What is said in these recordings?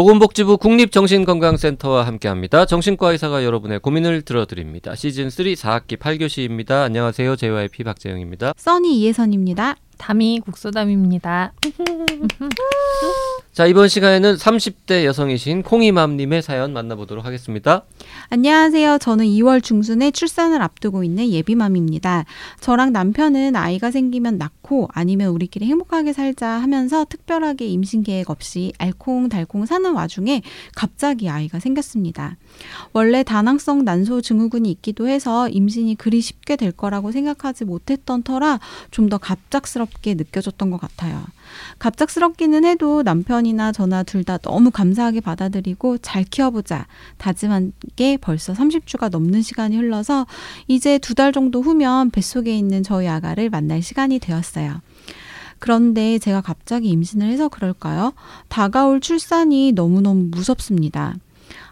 보건복지부 국립정신건강센터와 함께합니다. 정신과 의사가 여러분의 고민을 들어드립니다. 시즌 3 4학기 8교시입니다. 안녕하세요. JYP 박재영입니다. 써니 이혜선입니다. 담이 국소담입니다. 자, 이번 시간에는 30대 여성이신 콩이맘님의 사연 만나보도록 하겠습니다. 안녕하세요. 저는 2월 중순에 출산을 앞두고 있는 예비맘입니다. 저랑 남편은 아이가 생기면 낳고 아니면 우리끼리 행복하게 살자 하면서 특별하게 임신 계획 없이 알콩달콩 사는 와중에 갑자기 아이가 생겼습니다. 원래 다낭성 난소 증후군이 있기도 해서 임신이 그리 쉽게 될 거라고 생각하지 못했던 터라 좀 더 갑작스럽 게 느껴졌던 것 같아요. 갑작스럽기는 해도 남편이나 저나 둘 다 너무 감사하게 받아들이고 잘 키워보자 다짐한 게 벌써 30주가 넘는 시간이 흘러서 이제 두 달 정도 후면 뱃속에 있는 저희 아가를 만날 시간이 되었어요. 그런데 제가 갑자기 임신을 해서 그럴까요? 다가올 출산이 너무너무 무섭습니다.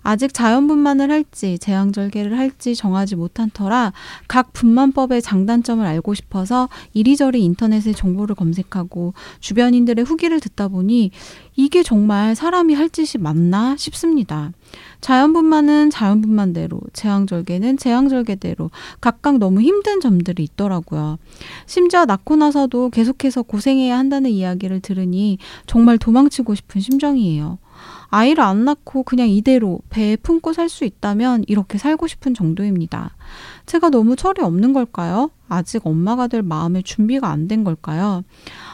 아직 자연분만을 할지 제왕절개를 할지 정하지 못한 터라 각 분만법의 장단점을 알고 싶어서 이리저리 인터넷에 정보를 검색하고 주변인들의 후기를 듣다 보니 이게 정말 사람이 할 짓이 맞나 싶습니다. 자연분만은 자연분만대로, 제왕절개는 제왕절개대로 각각 너무 힘든 점들이 있더라고요. 심지어 낳고 나서도 계속해서 고생해야 한다는 이야기를 들으니 정말 도망치고 싶은 심정이에요. 아이를 안 낳고 그냥 이대로 배에 품고 살 수 있다면 이렇게 살고 싶은 정도입니다. 제가 너무 철이 없는 걸까요? 아직 엄마가 될 마음의 준비가 안 된 걸까요?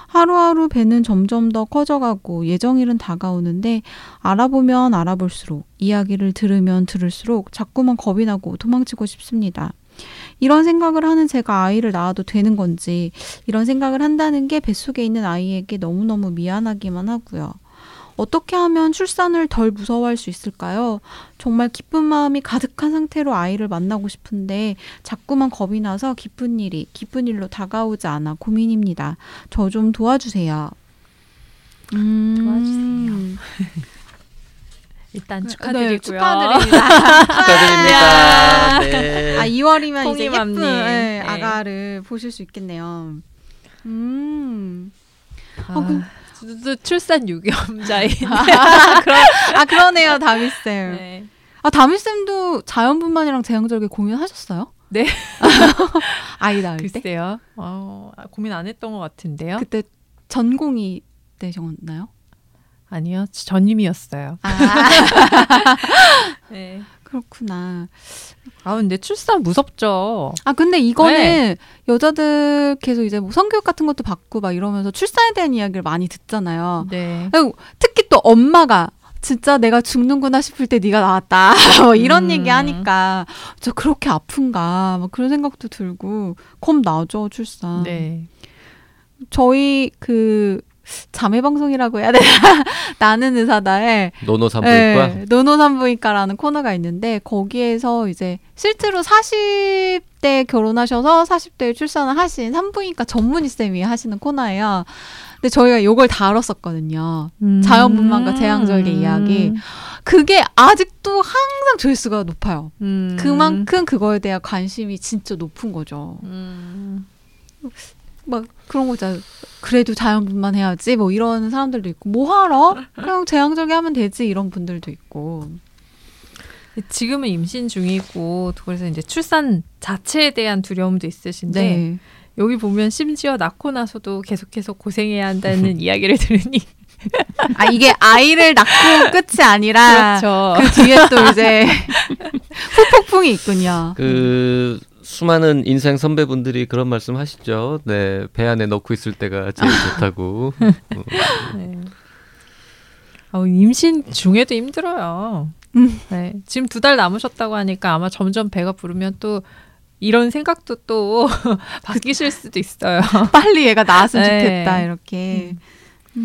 하루하루 배는 점점 더 커져가고 예정일은 다가오는데 알아보면 알아볼수록 이야기를 들으면 들을수록 자꾸만 겁이 나고 도망치고 싶습니다. 이런 생각을 하는 제가 아이를 낳아도 되는 건지 이런 생각을 한다는 게 뱃속에 있는 아이에게 너무너무 미안하기만 하고요. 어떻게 하면 출산을 덜 무서워할 수 있을까요? 정말 기쁜 마음이 가득한 상태로 아이를 만나고 싶은데 자꾸만 겁이 나서 기쁜 일이 기쁜 일로 다가오지 않아 고민입니다. 저 좀 도와주세요. 음... 도와주세요. 일단 축하드리고요. 네, 축하드립니다. 축하드립니다. 네. 아 2월이면 이제 예쁜 네, 아가를 보실 수 있겠네요. 음. 아, 어, 그, 출산 유경자인. 아, 그러, 아 그러네요, 다미 쌤. 네. 아 다미 쌤도 자연분만이랑 제왕절개 고민하셨어요? 네. 아이 낳을 글쎄요. 때? 글쎄요. 어, 고민 안 했던 것 같은데요. 그때 전공이 되셨나요? 아니요, 전임이었어요. 아. 네. 그렇구나. 아 근데 출산 무섭죠. 아 근데 이거는 네. 여자들 계속 이제 뭐 성교육 같은 것도 받고 막 이러면서 출산에 대한 이야기를 많이 듣잖아요. 네. 특히 또 엄마가 진짜 내가 죽는구나 싶을 때 네가 나왔다. 뭐 이런 음. 얘기 하니까 저 그렇게 아픈가 막 그런 생각도 들고 겁 나죠 출산. 네. 저희 그 자매 방송이라고 해야 되나? 나는 의사다에 노노산부인과 네, 노노산부인과라는 코너가 있는데 거기에서 이제 실제로 40대 결혼하셔서 40대에 출산을 하신 산부인과 전문의 쌤이 하시는 코너예요. 근데 저희가 요걸 다뤘었거든요. 음. 자연분만과 제왕절개 이야기. 그게 아직도 항상 조회수가 높아요. 음. 그만큼 그거에 대한 관심이 진짜 높은 거죠. 음. 막 그런 거 있잖아요. 그래도 자연분만 해야지 뭐 이런 사람들도 있고 뭐 하러 그냥 제왕절개 하면 되지 이런 분들도 있고 지금은 임신 중이고 그래서 이제 출산 자체에 대한 두려움도 있으신데 네. 여기 보면 심지어 낳고 나서도 계속해서 고생해야 한다는 이야기를 들으니 아 이게 아이를 낳고 끝이 아니라 그렇죠. 그 뒤에 또 이제 후폭풍이 있군요. 그 수많은 인생 선배분들이 그런 말씀 하시죠. 네, 배 안에 넣고 있을 때가 제일 좋다고. 네. 어, 임신 중에도 힘들어요. 음. 네, 지금 두 달 남으셨다고 하니까 아마 점점 배가 부르면 또 이런 생각도 또 바뀌실 수도 있어요. 빨리 얘가 나왔으면 네. 좋겠다 이렇게. 음.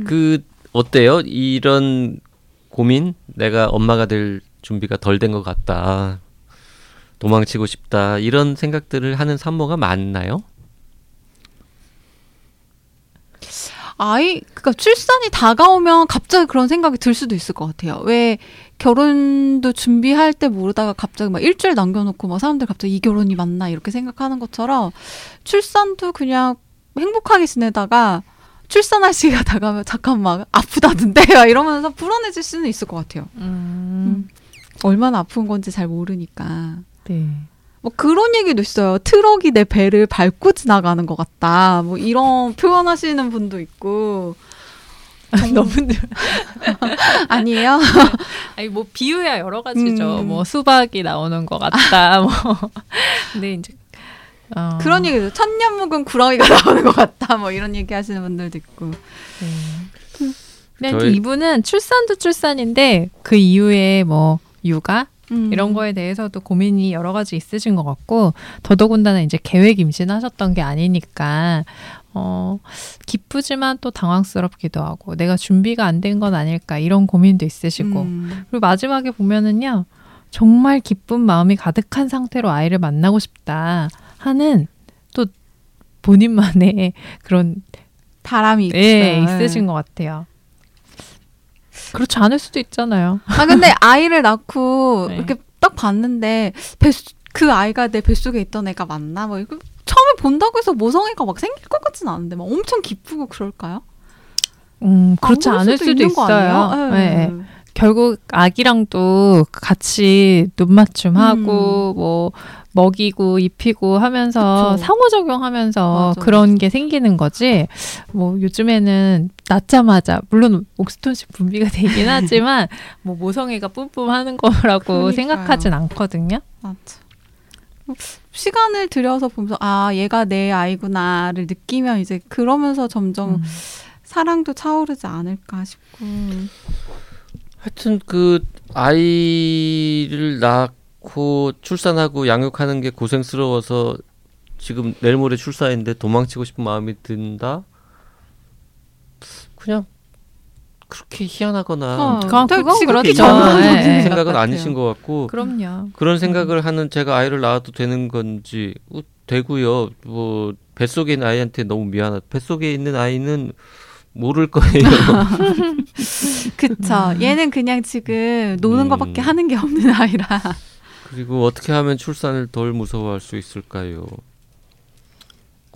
음. 그 어때요? 이런 고민? 내가 엄마가 될 준비가 덜 된 것 같다. 도망치고 싶다 이런 생각들을 하는 산모가 많나요? 아이 그러니까 출산이 다가오면 갑자기 그런 생각이 들 수도 있을 것 같아요. 왜 결혼도 준비할 때 모르다가 갑자기 막 일주일 남겨놓고 막 사람들 갑자기 이 결혼이 맞나 이렇게 생각하는 것처럼 출산도 그냥 행복하게 지내다가 출산할 시기가 다가오면 잠깐만 아프다던데 이러면서 불안해질 수는 있을 것 같아요. 음. 음. 얼마나 아픈 건지 잘 모르니까. 네. 뭐 그런 얘기도 있어요. 트럭이 내 배를 밟고 지나가는 것 같다. 뭐 이런 표현하시는 분도 있고. 너무 아니에요? 아니 뭐 비유야 여러 가지죠. 음. 뭐 수박이 나오는 것 같다. 뭐 근데 이제 어. 그런 얘기도 천년 묵은 구렁이가 나오는 것 같다. 뭐 이런 얘기 하시는 분들도 있고. 네. 근데 저희... 이분은 출산도 출산인데 그 이후에 뭐 육아 음. 이런 거에 대해서도 고민이 여러 가지 있으신 것 같고 더더군다나 이제 계획 임신하셨던 게 아니니까 어 기쁘지만 또 당황스럽기도 하고 내가 준비가 안 된 건 아닐까 이런 고민도 있으시고 음. 그리고 마지막에 보면은요 정말 기쁜 마음이 가득한 상태로 아이를 만나고 싶다 하는 또 본인만의 그런 바람이 예, 있으신 것 같아요. 그렇지 않을 수도 있잖아요. 아 근데 아이를 낳고 네. 이렇게 딱 봤는데 뱃, 그 아이가 내 뱃속에 있던 애가 맞나? 뭐 이거 처음에 본다고 해서 모성애가 막 생길 것 같진 않은데 막 엄청 기쁘고 그럴까요? 음 그렇지 않을 수도, 수도 있어요. 네. 네. 결국 아기랑도 같이 눈 맞춤하고 음. 뭐 먹이고 입히고 하면서 그쵸. 상호작용하면서 맞아. 그런 게 생기는 거지. 뭐 요즘에는 낳자마자 물론 옥스토신 분비가 되긴 하지만 뭐 모성애가 뿜뿜하는 거라고 그러니까요. 생각하진 않거든요. 맞아. 시간을 들여서 보면서 아 얘가 내 아이구나를 느끼면 이제 그러면서 점점 음. 사랑도 차오르지 않을까 싶고. 하여튼 그 아이를 낳 낳고 출산하고 양육하는 게 고생스러워서 지금 내일 모레 출산인데 도망치고 싶은 마음이 든다. 그냥 그렇게 희한하거나 어, 그건 그렇게 네. 생각은 아니신 것 같고 그럼요. 그런 생각을 음. 하는 제가 아이를 낳아도 되는 건지 어, 되고요. 뭐 뱃속에 있는 아이한테 너무 미안하다. 뱃속에 있는 아이는 모를 거예요. 그쵸. 얘는 그냥 지금 노는 음. 것밖에 하는 게 없는 아이라. 그리고 어떻게 하면 출산을 덜 무서워할 수 있을까요?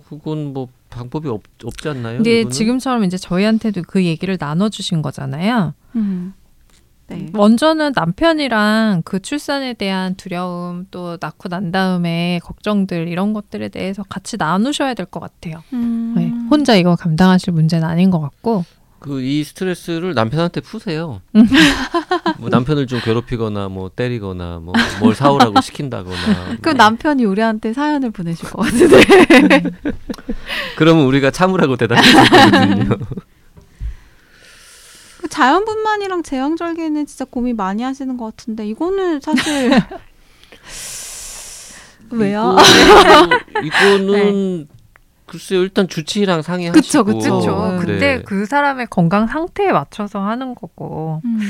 그건 뭐 방법이 없, 없지 않나요? 근데 이거는? 지금처럼 이제 저희한테도 그 얘기를 나눠주신 거잖아요. 음. 네. 먼저는 남편이랑 그 출산에 대한 두려움 또 낳고 난 다음에 걱정들 이런 것들에 대해서 같이 나누셔야 될 것 같아요. 음. 네. 혼자 이거 감당하실 문제는 아닌 것 같고 그 이 스트레스를 남편한테 푸세요. 뭐 남편을 좀 괴롭히거나 뭐 때리거나 뭐 뭘 사오라고 시킨다거나. 그 뭐. 남편이 우리한테 사연을 보내실 것 같은데. 그러면 우리가 참으라고 대답했거든요. 그 자연분만이랑 제왕절개는 진짜 고민 많이 하시는 것 같은데 이거는 사실 왜요? 이거, 는 네. 글쎄요 일단 주치의랑 상의하시고 그쵸 그쵸 네. 근데 그 사람의 건강 상태에 맞춰서 하는 거고 음.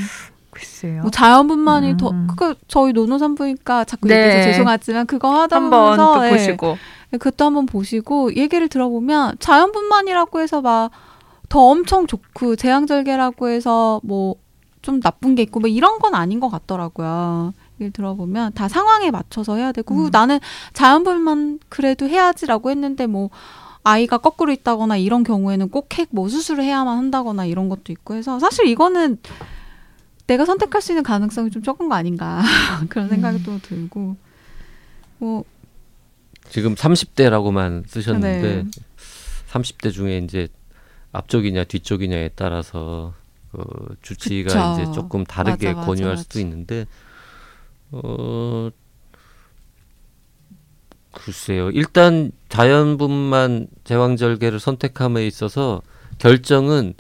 글쎄요 뭐 자연분만이 음. 더 그거 저희 노노산부니까 자꾸 네. 얘기해서 죄송하지만 그거 하다 보면서 네. 보시고 네, 그것도 한번 보시고 얘기를 들어보면 자연분만이라고 해서 막 더 엄청 좋고 제왕절개라고 해서 뭐 좀 나쁜 게 있고 뭐 이런 건 아닌 것 같더라고요. 얘기를 들어보면 다 상황에 맞춰서 해야 되고 음. 나는 자연분만 그래도 해야지라고 했는데 뭐 아이가 거꾸로 있다거나 이런 경우에는 꼭 핵 뭐 수술을 해야만 한다거나 이런 것도 있고 해서 사실 이거는 내가 선택할 수 있는 가능성이 좀 적은 거 아닌가 그런 생각이 음. 또 들고 뭐 지금 30대라고만 쓰셨는데 네. 30대 중에 이제 앞쪽이냐 뒤쪽이냐에 따라서 그 주치의가 그쵸. 이제 조금 다르게 맞아, 맞아, 권유할 맞아. 수도 있는데 어 글쎄요. 일단 자연분만 제왕절개를 선택함에 있어서 결정은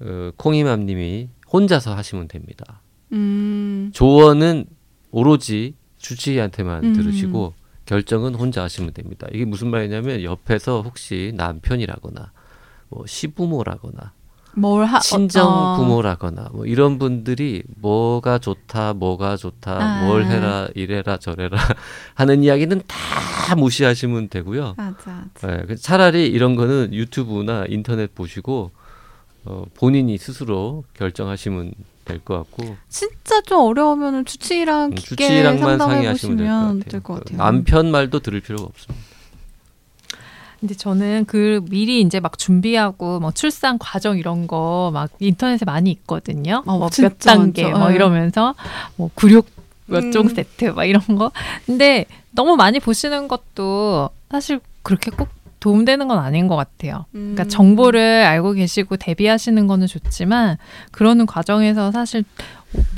어, 콩이맘님이 혼자서 하시면 됩니다. 음. 조언은 오로지 주치의한테만 음. 들으시고 결정은 혼자 하시면 됩니다. 이게 무슨 말이냐면 옆에서 혹시 남편이라거나 뭐 시부모라거나 뭘 하, 친정 어. 부모라거나 뭐 이런 분들이 뭐가 좋다, 뭐가 좋다, 아. 뭘 해라, 이래라, 저래라 하는 이야기는 다 무시하시면 되고요. 맞아, 맞아. 네, 차라리 이런 거는 유튜브나 인터넷 보시고 어, 본인이 스스로 결정하시면 될 것 같고. 진짜 좀 어려우면 주치의랑 음, 주치의랑만 상의하시면 될것 같아요. 같아요. 남편 말도 들을 필요가 없습니다. 근데 저는 그 미리 이제 막 준비하고 뭐 출산 과정 이런 거 막 인터넷에 많이 있거든요. 어, 뭐 몇 단계 많죠. 뭐 네. 이러면서 뭐 구육 몇종 음. 세트 막 이런 거. 근데 너무 많이 보시는 것도 사실 그렇게 꼭 도움되는 건 아닌 것 같아요. 그러니까 음. 그러니까 정보를 알고 계시고 대비하시는 거는 좋지만 그러는 과정에서 사실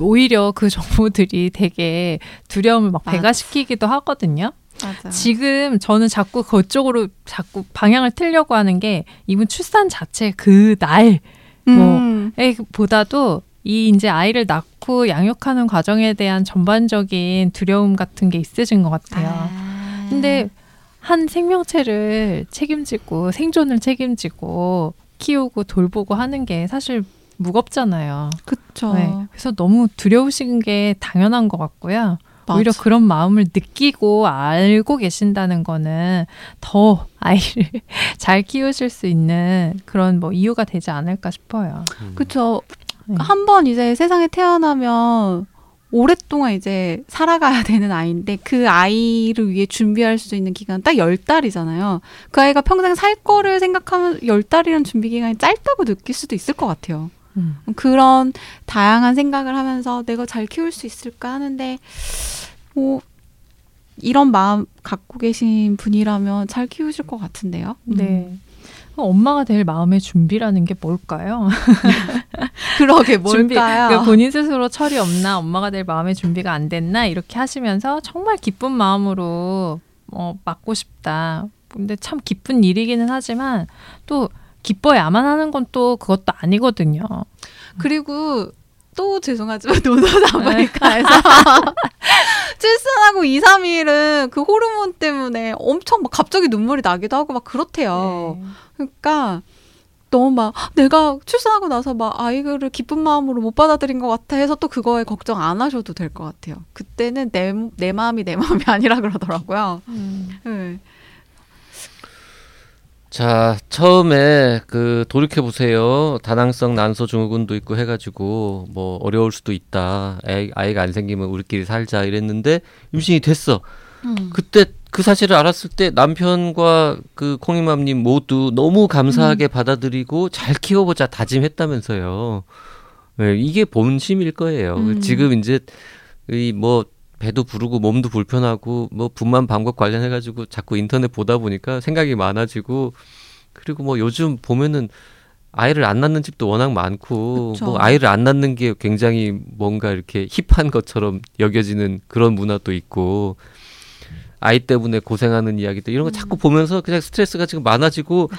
오히려 그 정보들이 되게 두려움을 막 배가시키기도 하거든요. 맞아. 지금 저는 자꾸 그쪽으로 자꾸 방향을 틀려고 하는 게 이분 출산 자체 그날 음. 뭐 보다도 이 이제 아이를 낳고 양육하는 과정에 대한 전반적인 두려움 같은 게 있으신 것 같아요. 아. 근데 한 생명체를 책임지고 생존을 책임지고 키우고 돌보고 하는 게 사실 무겁잖아요. 그렇죠. 네. 그래서 너무 두려우신 게 당연한 것 같고요. 맞아. 오히려 그런 마음을 느끼고 알고 계신다는 거는 더 아이를 잘 키우실 수 있는 그런 뭐 이유가 되지 않을까 싶어요. 음. 그렇죠. 네. 한번 이제 세상에 태어나면 오랫동안 이제 살아가야 되는 아이인데 그 아이를 위해 준비할 수 있는 기간 딱 열달이잖아요. 그 아이가 평생 살 거를 생각하면 열달이란 준비 기간이 짧다고 느낄 수도 있을 것 같아요. 음. 그런 다양한 생각을 하면서 내가 잘 키울 수 있을까 하는데 뭐 이런 마음 갖고 계신 분이라면 잘 키우실 것 같은데요. 네. 음. 엄마가 될 마음의 준비라는 게 뭘까요? 그러게 뭘까요? 준비, 그러니까 본인 스스로 철이 없나, 엄마가 될 마음의 준비가 안 됐나 이렇게 하시면서 정말 기쁜 마음으로 어, 맡고 싶다. 근데 참 기쁜 일이기는 하지만 또 기뻐야만 하는 건 또 그것도 아니거든요. 그리고 또 죄송하지만 노노 아메리카에서 출산하고 2, 3일은 그 호르몬 때문에 엄청 막 갑자기 눈물이 나기도 하고 막 그렇대요. 네. 그러니까 너무 막 내가 출산하고 나서 막 아이를 기쁜 마음으로 못 받아들인 것 같아 해서 또 그거에 걱정 안 하셔도 될 것 같아요. 그때는 내, 내 마음이 내 마음이 아니라 그러더라고요. 음. 네. 자, 처음에 그 돌이켜 보세요. 다낭성 난소 증후군도 있고 해가지고 뭐 어려울 수도 있다. 아이, 아이가 안 생기면 우리끼리 살자 이랬는데 임신이 됐어. 음. 그때 그 사실을 알았을 때 남편과 그 콩이맘님 모두 너무 감사하게 음. 받아들이고 잘 키워보자 다짐했다면서요. 네, 이게 본심일 거예요. 음. 지금 이제 이 뭐 배도 부르고 몸도 불편하고 뭐 분만 방법 관련해 가지고 자꾸 인터넷 보다 보니까 생각이 많아지고 그리고 뭐 요즘 보면은 아이를 안 낳는 집도 워낙 많고 그쵸. 뭐 아이를 안 낳는 게 굉장히 뭔가 이렇게 힙한 것처럼 여겨지는 그런 문화도 있고 아이 때문에 고생하는 이야기들 이런 거 자꾸 음. 보면서 그냥 스트레스가 지금 많아지고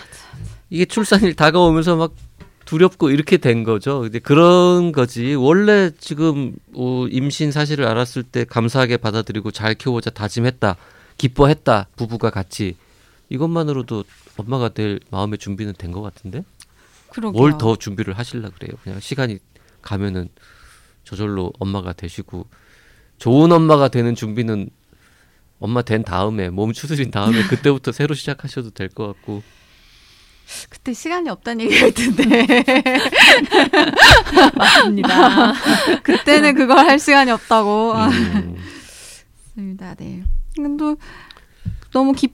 이게 출산일 다가오면서 막 두렵고 이렇게 된 거죠. 근데 그런 거지. 원래 지금 어, 임신 사실을 알았을 때 감사하게 받아들이고 잘 키워보자 다짐했다. 기뻐했다. 부부가 같이. 이것만으로도 엄마가 될 마음의 준비는 된 것 같은데? 뭘 더 준비를 하실라 그래요. 그냥 시간이 가면은 저절로 엄마가 되시고 좋은 엄마가 되는 준비는 엄마 된 다음에 몸 추스린 다음에 그때부터 새로 시작하셔도 될 것 같고 그때 시간이 없다는 얘기가 있던데. 맞습니다. 그때는 그걸 할 시간이 없다고. 음. 맞습니다. 네. 근데 너무 기,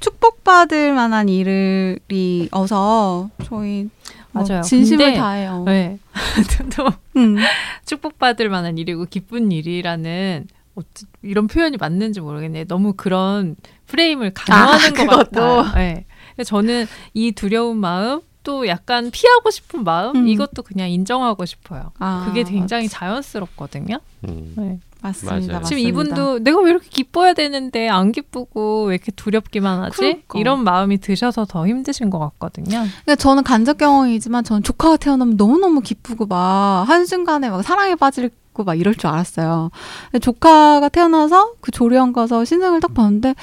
축복받을 만한 일이 어서 저희 뭐 맞아요. 진심을 근데, 다해요. 네. 또 음. 축복받을 만한 일이고 기쁜 일이라는 이런 표현이 맞는지 모르겠네. 너무 그런 프레임을 강요하는 아, 것 같아요. 네. 저는 이 두려운 마음 또 약간 피하고 싶은 마음 음. 이것도 그냥 인정하고 싶어요. 아, 그게 굉장히 맞지. 자연스럽거든요. 음. 네. 맞습니다, 맞습니다. 지금 이분도 내가 왜 이렇게 기뻐야 되는데 안 기쁘고 왜 이렇게 두렵기만 하지? 그러니까. 이런 마음이 드셔서 더 힘드신 것 같거든요. 그러니까 저는 간접 경험이지만 저는 조카가 태어나면 너무너무 기쁘고 막 한순간에 막 사랑에 빠질 막 이럴 줄 알았어요. 조카가 태어나서 그 조리원 가서 신생을 딱 봤는데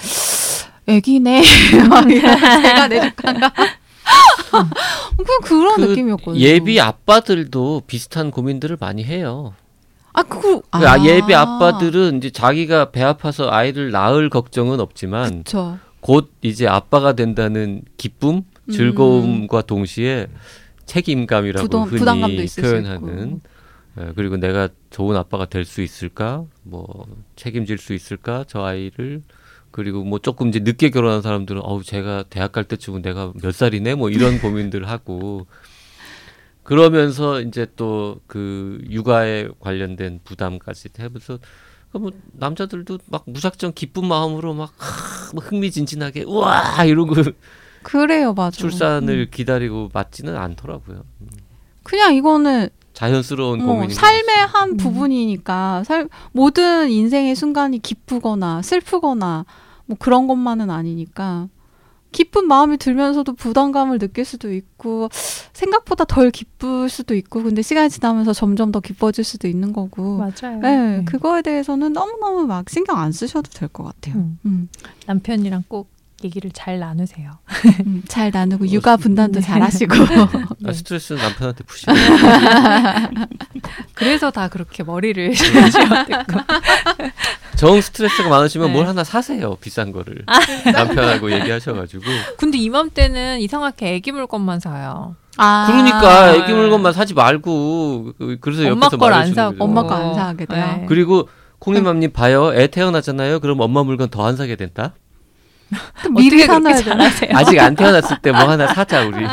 애기네. 제가 내 조카인가? 그냥 그런 그 느낌이었거든요. 예비 아빠들도 비슷한 고민들을 많이 해요. 아, 그 아. 예비 아빠들은 이제 자기가 배 아파서 아이를 낳을 걱정은 없지만 그쵸. 곧 이제 아빠가 된다는 기쁨, 음. 즐거움과 음. 동시에 책임감이라고 부동, 흔히 표현하는 예, 그리고 내가 좋은 아빠가 될 수 있을까? 뭐 책임질 수 있을까? 저 아이를 그리고 뭐 조금 이제 늦게 결혼한 사람들은 어우 제가 대학 갈 때쯤은 내가 몇 살이네 뭐 이런 고민들 하고 그러면서 이제 또 그 육아에 관련된 부담까지 해면서 뭐 남자들도 막 무작정 기쁜 마음으로 막 하, 뭐 흥미진진하게 우와 이러고 그래요, 맞아. 출산을 음. 기다리고 맞지는 않더라고요. 그냥 이거는 자연스러운 어, 삶의 한 음. 부분이니까 살, 모든 인생의 순간이 기쁘거나 슬프거나 뭐 그런 것만은 아니니까 기쁜 마음이 들면서도 부담감을 느낄 수도 있고 생각보다 덜 기쁠 수도 있고 근데 시간이 지나면서 점점 더 기뻐질 수도 있는 거고 맞아요. 네, 네. 그거에 대해서는 너무 너무 막 신경 안 쓰셔도 될 것 같아요. 음. 음. 남편이랑 꼭 얘기를 잘 나누세요. 음, 잘 나누고 육아 분담도 네. 잘 하시고. 아, 스트레스는 남편한테 푸시고. 그래서 다 그렇게 머리를 정 스트레스가 많으시면 네. 뭘 하나 사세요. 비싼 거를. 아, 남편하고 얘기하셔 가지고. 근데 이맘때는 이상하게 애기 물건만 사요. 아~ 그러니까 애기 물건만 사지 말고 그, 그래서 엄마 옆에서 걸안 사, 엄마 거 안 사게 돼요. 네. 그리고 콩이맘님 봐요. 애 태어나잖아요. 그럼 엄마 물건 더 안 사게 된다. 미리 사놔야 되세요 아직 안 태어났을 때 뭐 하나 사자 우리.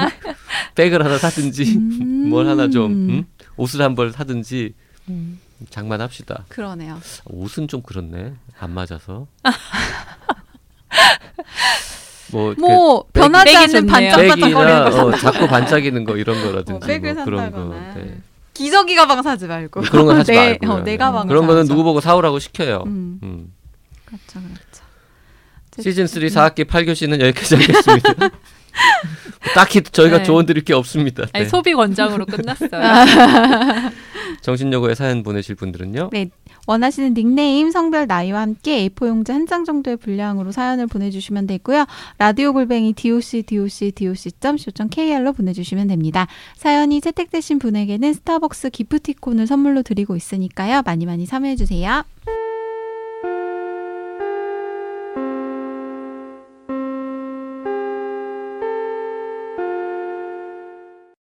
백을 하나 사든지 음~ 뭘 하나 좀 음? 옷을 한 벌 사든지 음. 장만합시다. 그러네요. 옷은 좀 그렇네. 안 맞아서. 뭐, 뭐 그 변하지 않는 반짝반짝거리는 거 어, 자꾸 반짝이는 거 이런 거라든지 어, 뭐 그런 거. 네. 기저귀 가방 사지 말고 그런 거 사지 내, 말고 어, 내 가방 그런 거는 누구 보고 사오라고 시켜요. 음. 음. 그렇죠, 그렇죠. 시즌 3 4학기 8교시는 여기까지 하겠습니다. 딱히 저희가 네. 조언 드릴 게 없습니다. 아니, 네. 소비 권장으로 끝났어요. 정신여고에 사연 보내실 분들은요? 네. 원하시는 닉네임, 성별, 나이와 함께 A4 용지 한 장 정도의 분량으로 사연을 보내주시면 되고요. 라디오 골뱅이 doc doc doc.co.kr로 보내주시면 됩니다. 사연이 채택되신 분에게는 스타벅스 기프티콘을 선물로 드리고 있으니까요. 많이 많이 참여해주세요.